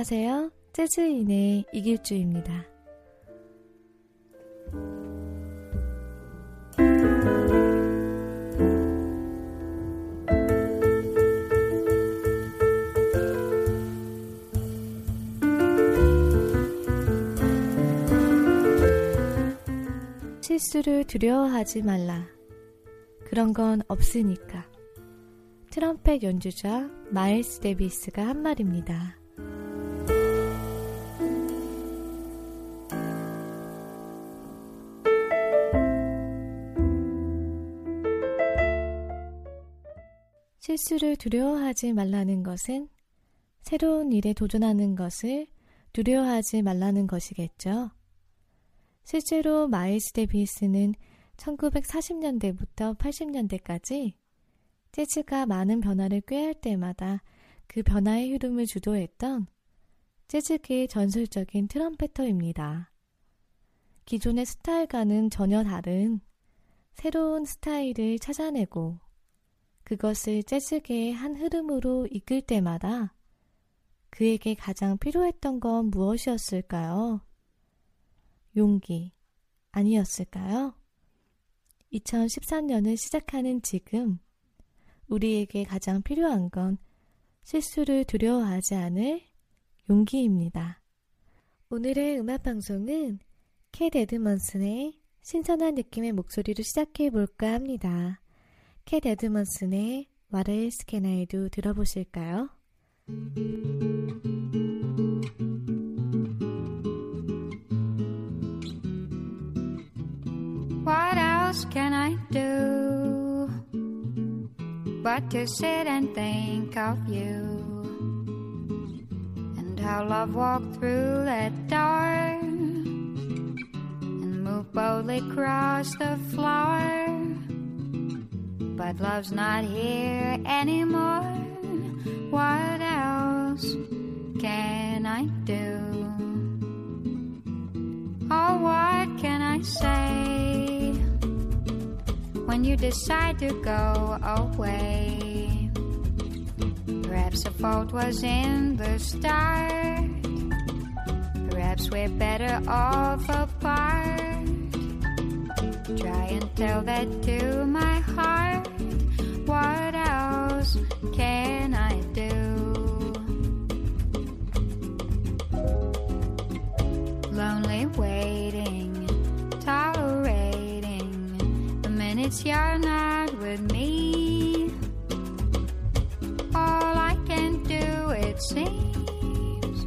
안녕하세요. 재즈인의 이길주입니다. 실수를 두려워하지 말라. 그런 건 없으니까. 트럼펫 연주자 마일스 데비스가 한 말입니다. 실수를 두려워하지 말라는 것은 새로운 일에 도전하는 것을 두려워하지 말라는 것이겠죠. 실제로 마일스 데비스는 1940년대부터 80년대까지 재즈가 많은 변화를 꾀할 때마다 그 변화의 흐름을 주도했던 재즈계의 전설적인 트럼페터입니다. 기존의 스타일과는 전혀 다른 새로운 스타일을 찾아내고 그것을 재즈계의 한 흐름으로 이끌 때마다 그에게 가장 필요했던 건 무엇이었을까요? 용기 아니었을까요? 2013년을 시작하는 지금 우리에게 가장 필요한 건 실수를 두려워하지 않을 용기입니다. 오늘의 음악 방송은 캣 에드먼슨의 신선한 느낌의 목소리로 시작해 볼까 합니다. 캣 에드먼슨의 What else can I do 들어보실까요? What else can I do but to sit and think of you and how love walked through that door and moved boldly across the floor? but love's not here anymore. What else can I do? Oh, what can I say when you decide to go away? Perhaps the fault was in the start. Perhaps we're better off apart. Try and tell that to my can I do? Lonely waiting, tolerating the minutes you're not with me. All I can do, it seems,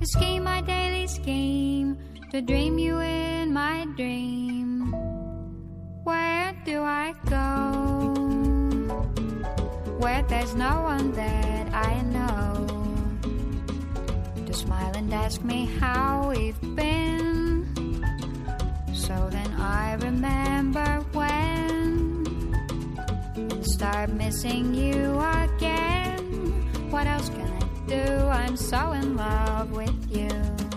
is scheme my daily scheme to dream you in my dream. Where do I there's no one that I know to smile and ask me how we've been. So then I remember when and start missing you again. What else can I do? I'm so in love with you.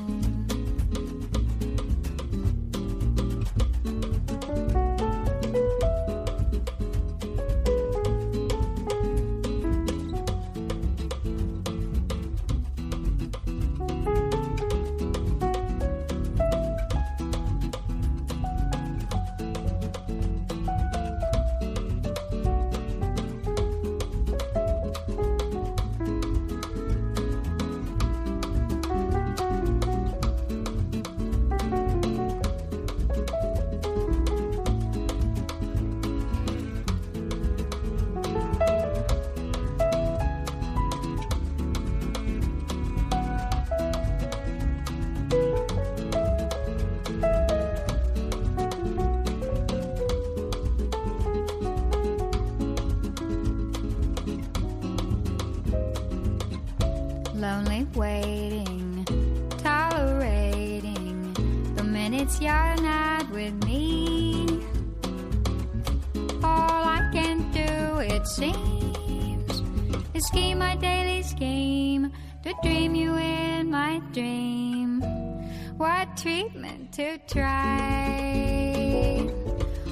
Treatment to try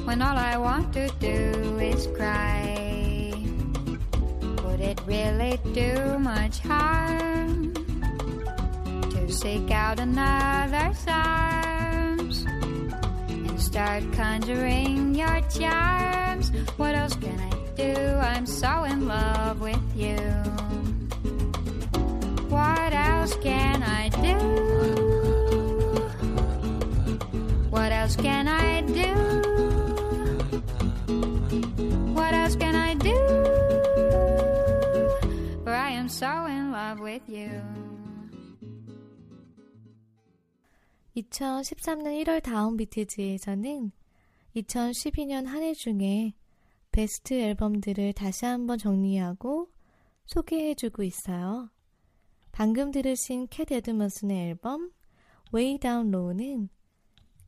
when all I want to do is cry? Would it really do much harm to seek out another's arms and start conjuring your charms? What else can I do? I'm so in love with you. What else can I do? Else can I do? What else can I do? For I am so in love with you. 2013년 1월 다운 비트즈에서는 2012년 한 해 중에 베스트 앨범들을 다시 한번 정리하고 소개해주고 있어요. 방금 들으신 캣 에드먼슨의 앨범 Way Down Low는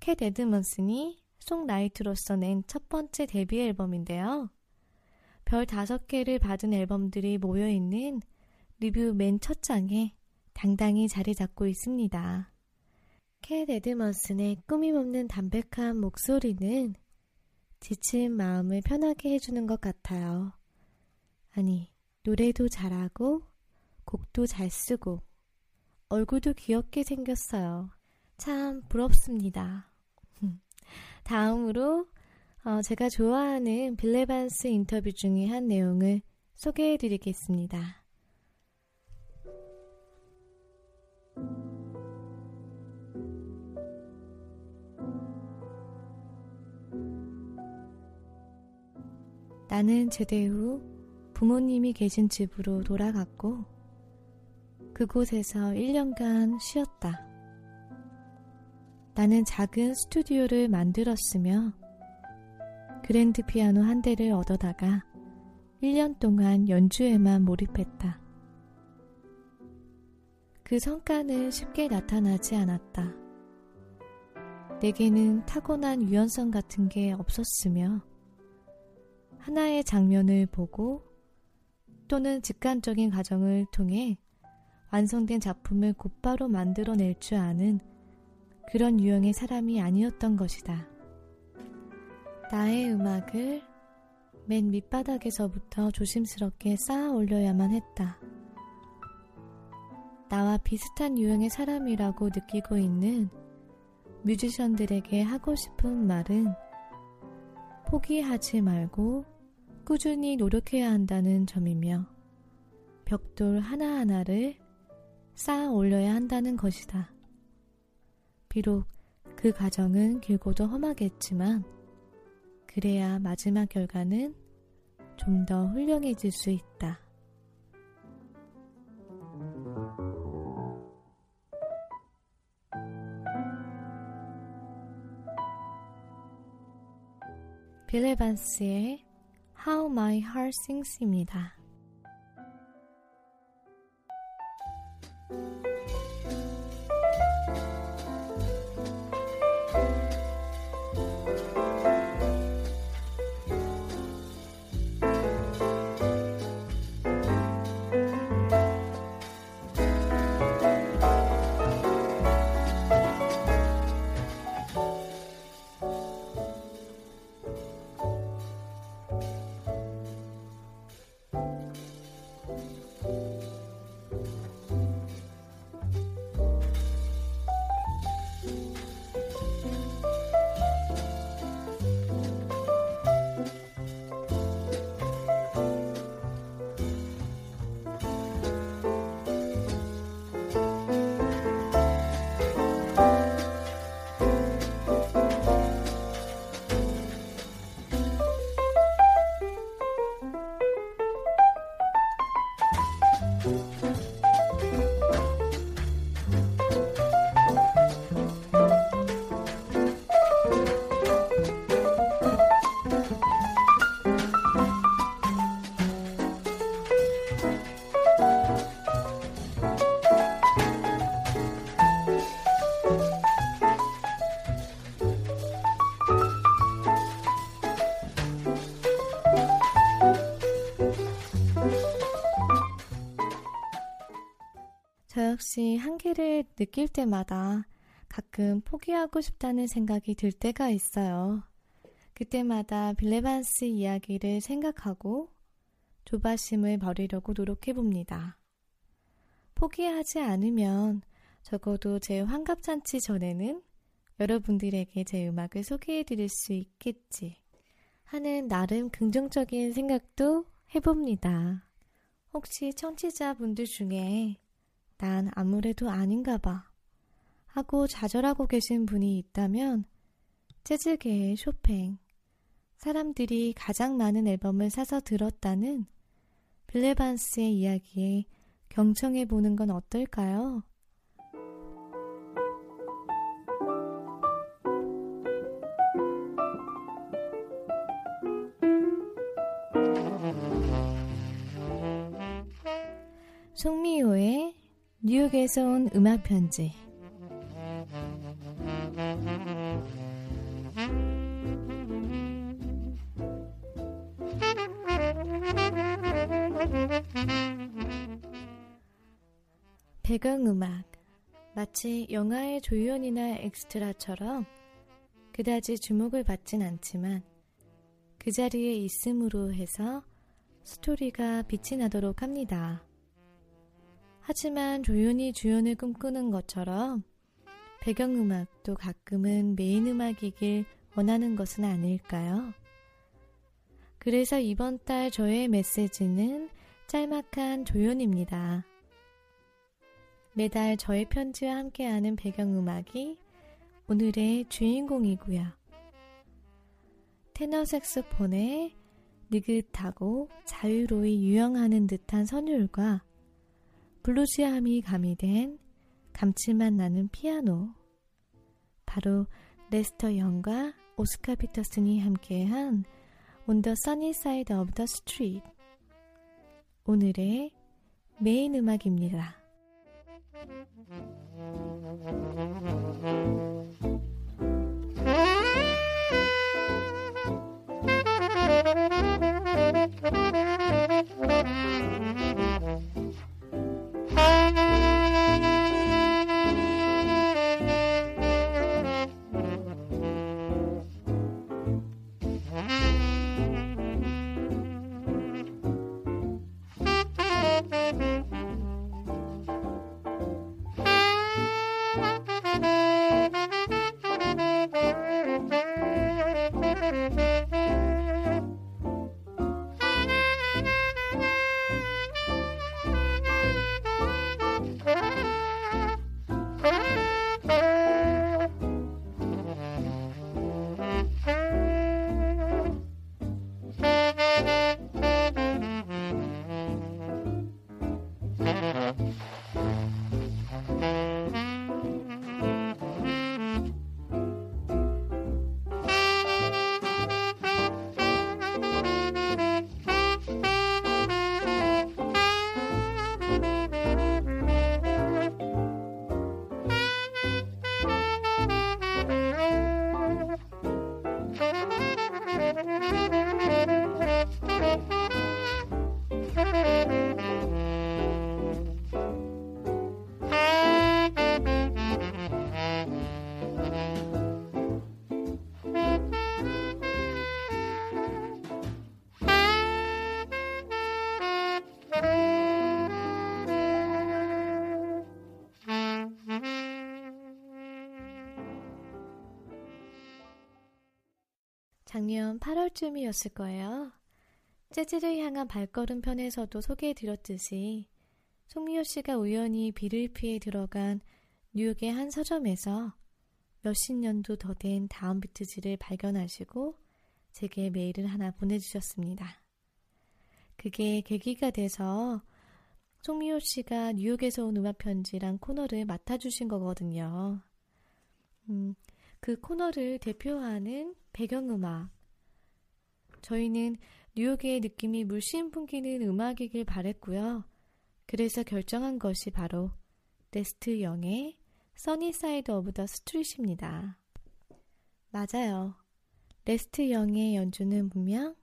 캣 에드먼슨이 송라이트로서 낸 첫 번째 데뷔 앨범인데요. 별 다섯 개를 받은 앨범들이 모여있는 리뷰 맨 첫 장에 당당히 자리 잡고 있습니다. 캣 에드먼슨의 꾸밈없는 담백한 목소리는 지친 마음을 편하게 해주는 것 같아요. 아니, 노래도 잘하고, 곡도 잘 쓰고, 얼굴도 귀엽게 생겼어요. 참 부럽습니다. 다음으로 어, 제가 좋아하는 빌레반스 인터뷰 중에 한 내용을 소개해 드리겠습니다. 나는 제대 후 부모님이 계신 집으로 돌아갔고 그곳에서 1년간 쉬었다. 나는 작은 스튜디오를 만들었으며 그랜드 피아노 한 대를 얻어다가 1년 동안 연주에만 몰입했다. 그 성과는 쉽게 나타나지 않았다. 내게는 타고난 유연성 같은 게 없었으며 하나의 장면을 보고 또는 직관적인 과정을 통해 완성된 작품을 곧바로 만들어낼 줄 아는 그런 유형의 사람이 아니었던 것이다. 나의 음악을 맨 밑바닥에서부터 조심스럽게 쌓아 올려야만 했다. 나와 비슷한 유형의 사람이라고 느끼고 있는 뮤지션들에게 하고 싶은 말은 포기하지 말고 꾸준히 노력해야 한다는 점이며 벽돌 하나하나를 쌓아 올려야 한다는 것이다. 비록 그 과정은 길고도 험하겠지만 그래야 마지막 결과는 좀 더 훌륭해질 수 있다. 빌레반스의 How My Heart Sings입니다. 역시 한계를 느낄 때마다 가끔 포기하고 싶다는 생각이 들 때가 있어요. 그때마다 빌레반스 이야기를 생각하고 조바심을 버리려고 노력해 봅니다. 포기하지 않으면 적어도 제 환갑잔치 전에는 여러분들에게 제 음악을 소개해 드릴 수 있겠지 하는 나름 긍정적인 생각도 해봅니다. 혹시 청취자분들 중에 난 아무래도 아닌가 봐 하고 좌절하고 계신 분이 있다면 재즈계의 쇼팽, 사람들이 가장 많은 앨범을 사서 들었다는 빌레반스의 이야기에 경청해 보는 건 어떨까요? 송미호의 뉴욕에서 온 음악 편지 배경음악 마치 영화의 조연이나 엑스트라처럼 그다지 주목을 받진 않지만 그 자리에 있음으로 해서 스토리가 빛이 나도록 합니다. 하지만 조연이 주연을 꿈꾸는 것처럼 배경음악도 가끔은 메인 음악이길 원하는 것은 아닐까요? 그래서 이번 달 저의 메시지는 짤막한 조연입니다. 매달 저의 편지와 함께하는 배경음악이 오늘의 주인공이고요. 테너 색소폰의 느긋하고 자유로이 유영하는 듯한 선율과 bluesy함이 가미된 감칠맛 나는 피아노. 바로 레스터 영과 오스카 피터슨이 함께한 On the Sunny Side of the Street. 오늘의 메인 음악입니다. 작년 8월쯤이었을 거예요. 재즈를 향한 발걸음 편에서도 소개해드렸듯이 송미호 씨가 우연히 비를 피해 들어간 뉴욕의 한 서점에서 몇십 년도 더 된 다음 비트지를 발견하시고 제게 메일을 하나 보내주셨습니다. 그게 계기가 돼서 송미호 씨가 뉴욕에서 온 음악 편지란 코너를 맡아주신 거거든요. 음, 그 코너를 대표하는 배경음악. 저희는 뉴욕의 느낌이 물씬 풍기는 음악이길 바랬고요. 그래서 결정한 것이 바로 레스터 영의 Sunny Side of the Street입니다. 맞아요. 레스터 영의 연주는 분명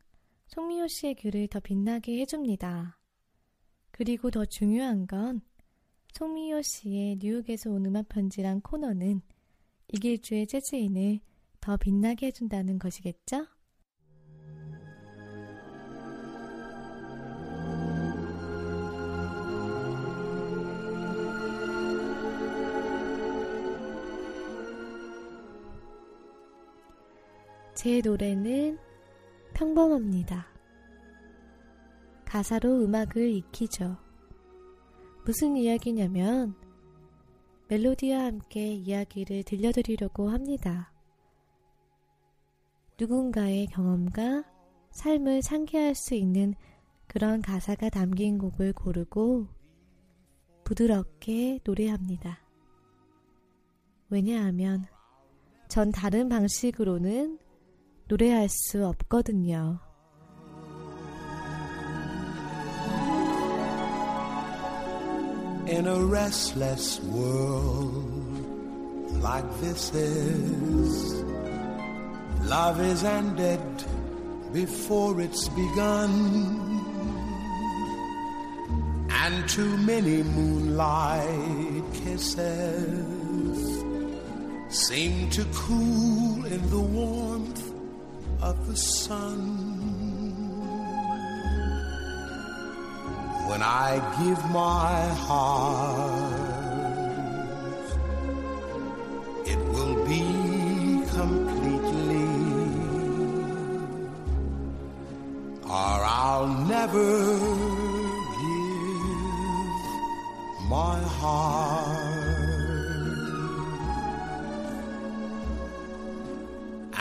송미호 씨의 글을 더 빛나게 해줍니다. 그리고 더 중요한 건 송미호 씨의 뉴욕에서 온 음악 편지란 코너는 이길주의 재즈인을 더 빛나게 해준다는 것이겠죠? 제 노래는 평범합니다. 가사로 음악을 익히죠. 무슨 이야기냐면 멜로디와 함께 이야기를 들려드리려고 합니다. 누군가의 경험과 삶을 상기할 수 있는 그런 가사가 담긴 곡을 고르고 부드럽게 노래합니다. 왜냐하면 전 다른 방식으로는 노래할 수 없거든요. In a restless world like this is, love is ended before it's begun. And too many moonlight kisses seem to cool in the warmth of the sun. When I give my heart, it will be completely, or I'll never give my heart.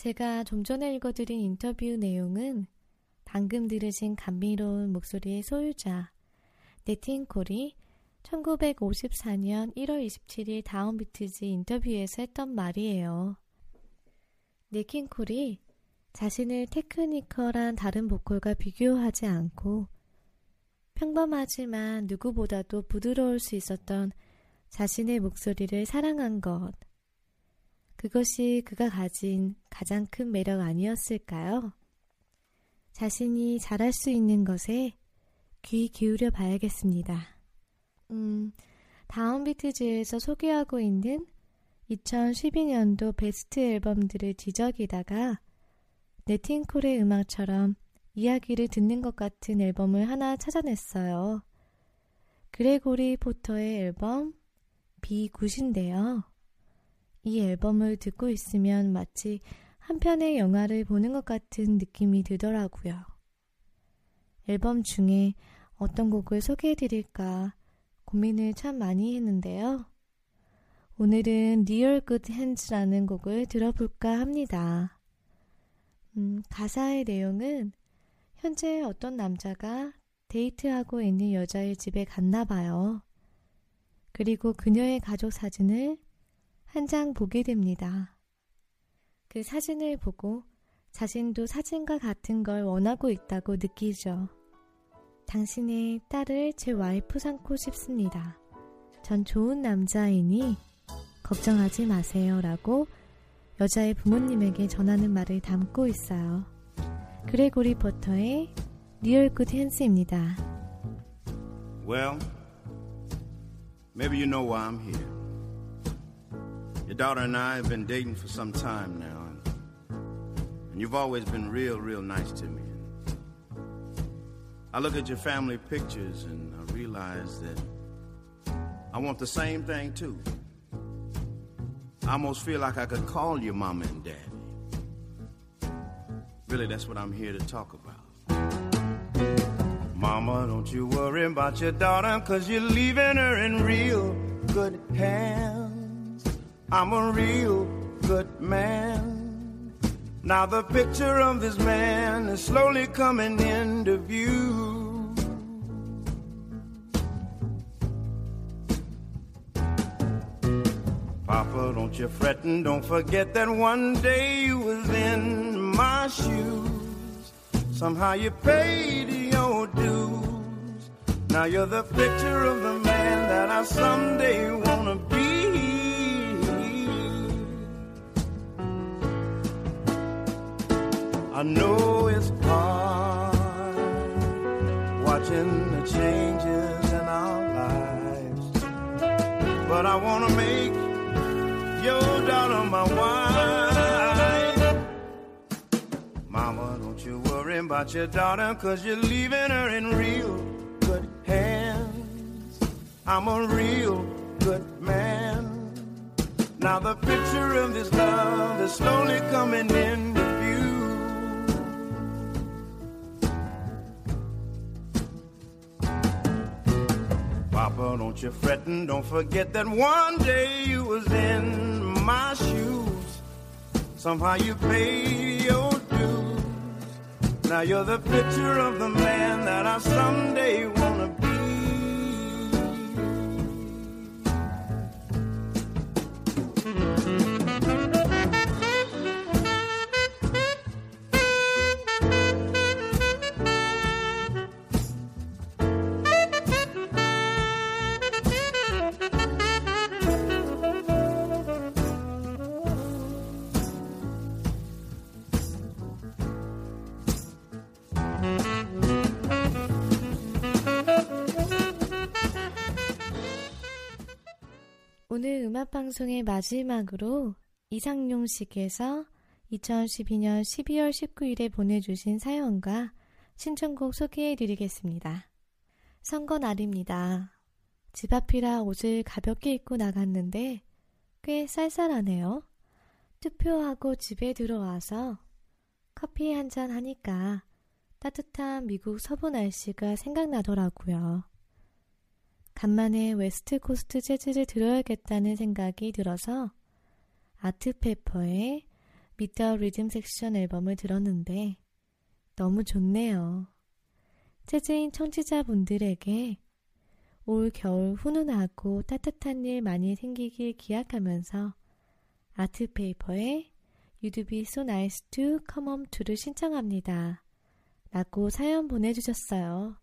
제가 좀 전에 읽어드린 인터뷰 내용은 방금 들으신 감미로운 목소리의 소유자 네틴콜이 1954년 1월 27일 다운비트즈 인터뷰에서 했던 말이에요. 네킨콜이 자신을 테크니컬한 다른 보컬과 비교하지 않고 평범하지만 누구보다도 부드러울 수 있었던 자신의 목소리를 사랑한 것. 그것이 그가 가진 가장 큰 매력 아니었을까요? 자신이 잘할 수 있는 것에 귀 기울여 봐야겠습니다. 음, 다음 비트즈에서 소개하고 있는 2012년도 베스트 앨범들을 뒤적이다가 네틴콜의 음악처럼 이야기를 듣는 것 같은 앨범을 하나 찾아냈어요. 그레고리 포터의 앨범 B9인데요. 이 앨범을 듣고 있으면 마치 한 편의 영화를 보는 것 같은 느낌이 들더라고요. 앨범 중에 어떤 곡을 소개해 드릴까 고민을 참 많이 했는데요. 오늘은 Real Good Hands라는 곡을 들어볼까 합니다. 음, 가사의 내용은 현재 어떤 남자가 데이트하고 있는 여자의 집에 갔나 봐요. 그리고 그녀의 가족 사진을 한 장 보게 됩니다. 그 사진을 보고 자신도 사진과 같은 걸 원하고 있다고 느끼죠. 당신의 딸을 제 와이프 삼고 싶습니다. 전 좋은 남자이니 걱정하지 마세요. 라고 여자의 부모님에게 전하는 말을 담고 있어요. 그레고리 포터의 리얼 굿 핸스입니다. Well, maybe you know why I'm here. Your daughter and I have been dating for some time now, and, and you've always been real, real nice to me. I look at your family pictures and I realize that I want the same thing too. I almost feel like I could call you mama and daddy. Really, that's what I'm here to talk about. Mama, don't you worry about your daughter, cause you're leaving her in real good hands. I'm a real good man. Now the picture of this man is slowly coming into view. Papa, don't you fret and don't forget that one day you was in my shoes. Somehow you paid your dues. Now you're the picture of the man that I someday wanna be. I know it's hard watching the changes in our lives, but I wanna make your daughter my wife. Mama, don't you worry about your daughter, cause you're leaving her in real good hands. I'm a real good man. Now the picture of this love is slowly coming into Don't you fret and don't forget that one day you was in my shoes. Somehow you paid your dues. Now you're the picture of the man that I someday 음악 방송의 마지막으로 이상용 씨께서 2012년 12월 19일에 보내주신 사연과 신청곡 소개해 드리겠습니다. 선거 날입니다. 집 앞이라 옷을 가볍게 입고 나갔는데 꽤 쌀쌀하네요. 투표하고 집에 들어와서 커피 한 잔 하니까 따뜻한 미국 서부 날씨가 생각나더라고요. 간만에 West Coast 재즈를 들어야겠다는 생각이 들어서 아트 페퍼의 Meets the Rhythm Section 앨범을 들었는데 너무 좋네요. 재즈인 청취자분들에게 올 겨울 훈훈하고 따뜻한 일 많이 생기길 기약하면서 아트 페퍼의 You'd be so nice to come home to를 신청합니다. 라고 사연 보내주셨어요.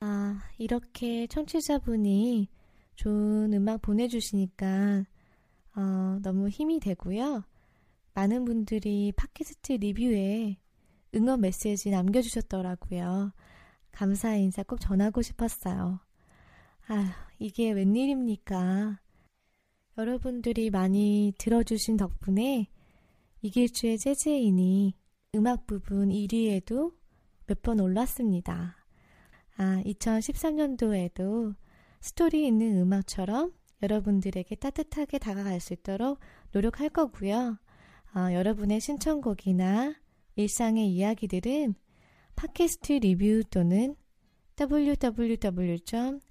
아, 이렇게 청취자분이 좋은 음악 보내주시니까 어, 너무 힘이 되고요. 많은 분들이 팟캐스트 리뷰에 응원 메시지 남겨주셨더라고요. 감사 인사 꼭 전하고 싶었어요. 아, 이게 웬일입니까? 여러분들이 많이 들어주신 덕분에 이길주의 재즈인이 음악 부분 1위에도 몇 번 올랐습니다. 아, 2013년도에도 스토리 있는 음악처럼 여러분들에게 따뜻하게 다가갈 수 있도록 노력할 거고요. 아, 여러분의 신청곡이나 일상의 이야기들은 팟캐스트 리뷰 또는 www.재즈인.kr에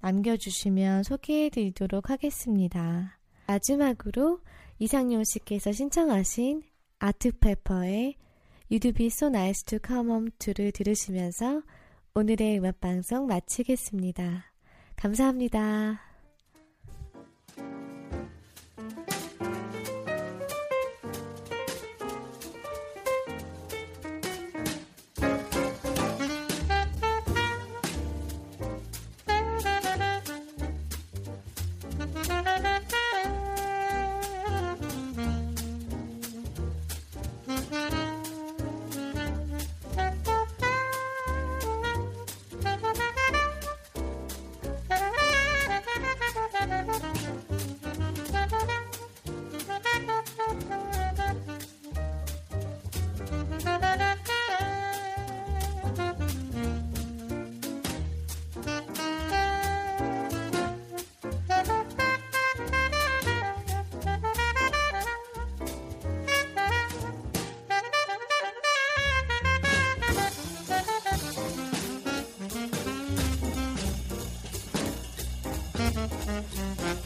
남겨주시면 소개해드리도록 하겠습니다. 마지막으로 이상용 씨께서 신청하신 아트페퍼의 You'd be so nice to come home to를 들으시면서 오늘의 음악방송 마치겠습니다. 감사합니다.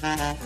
Uh-huh.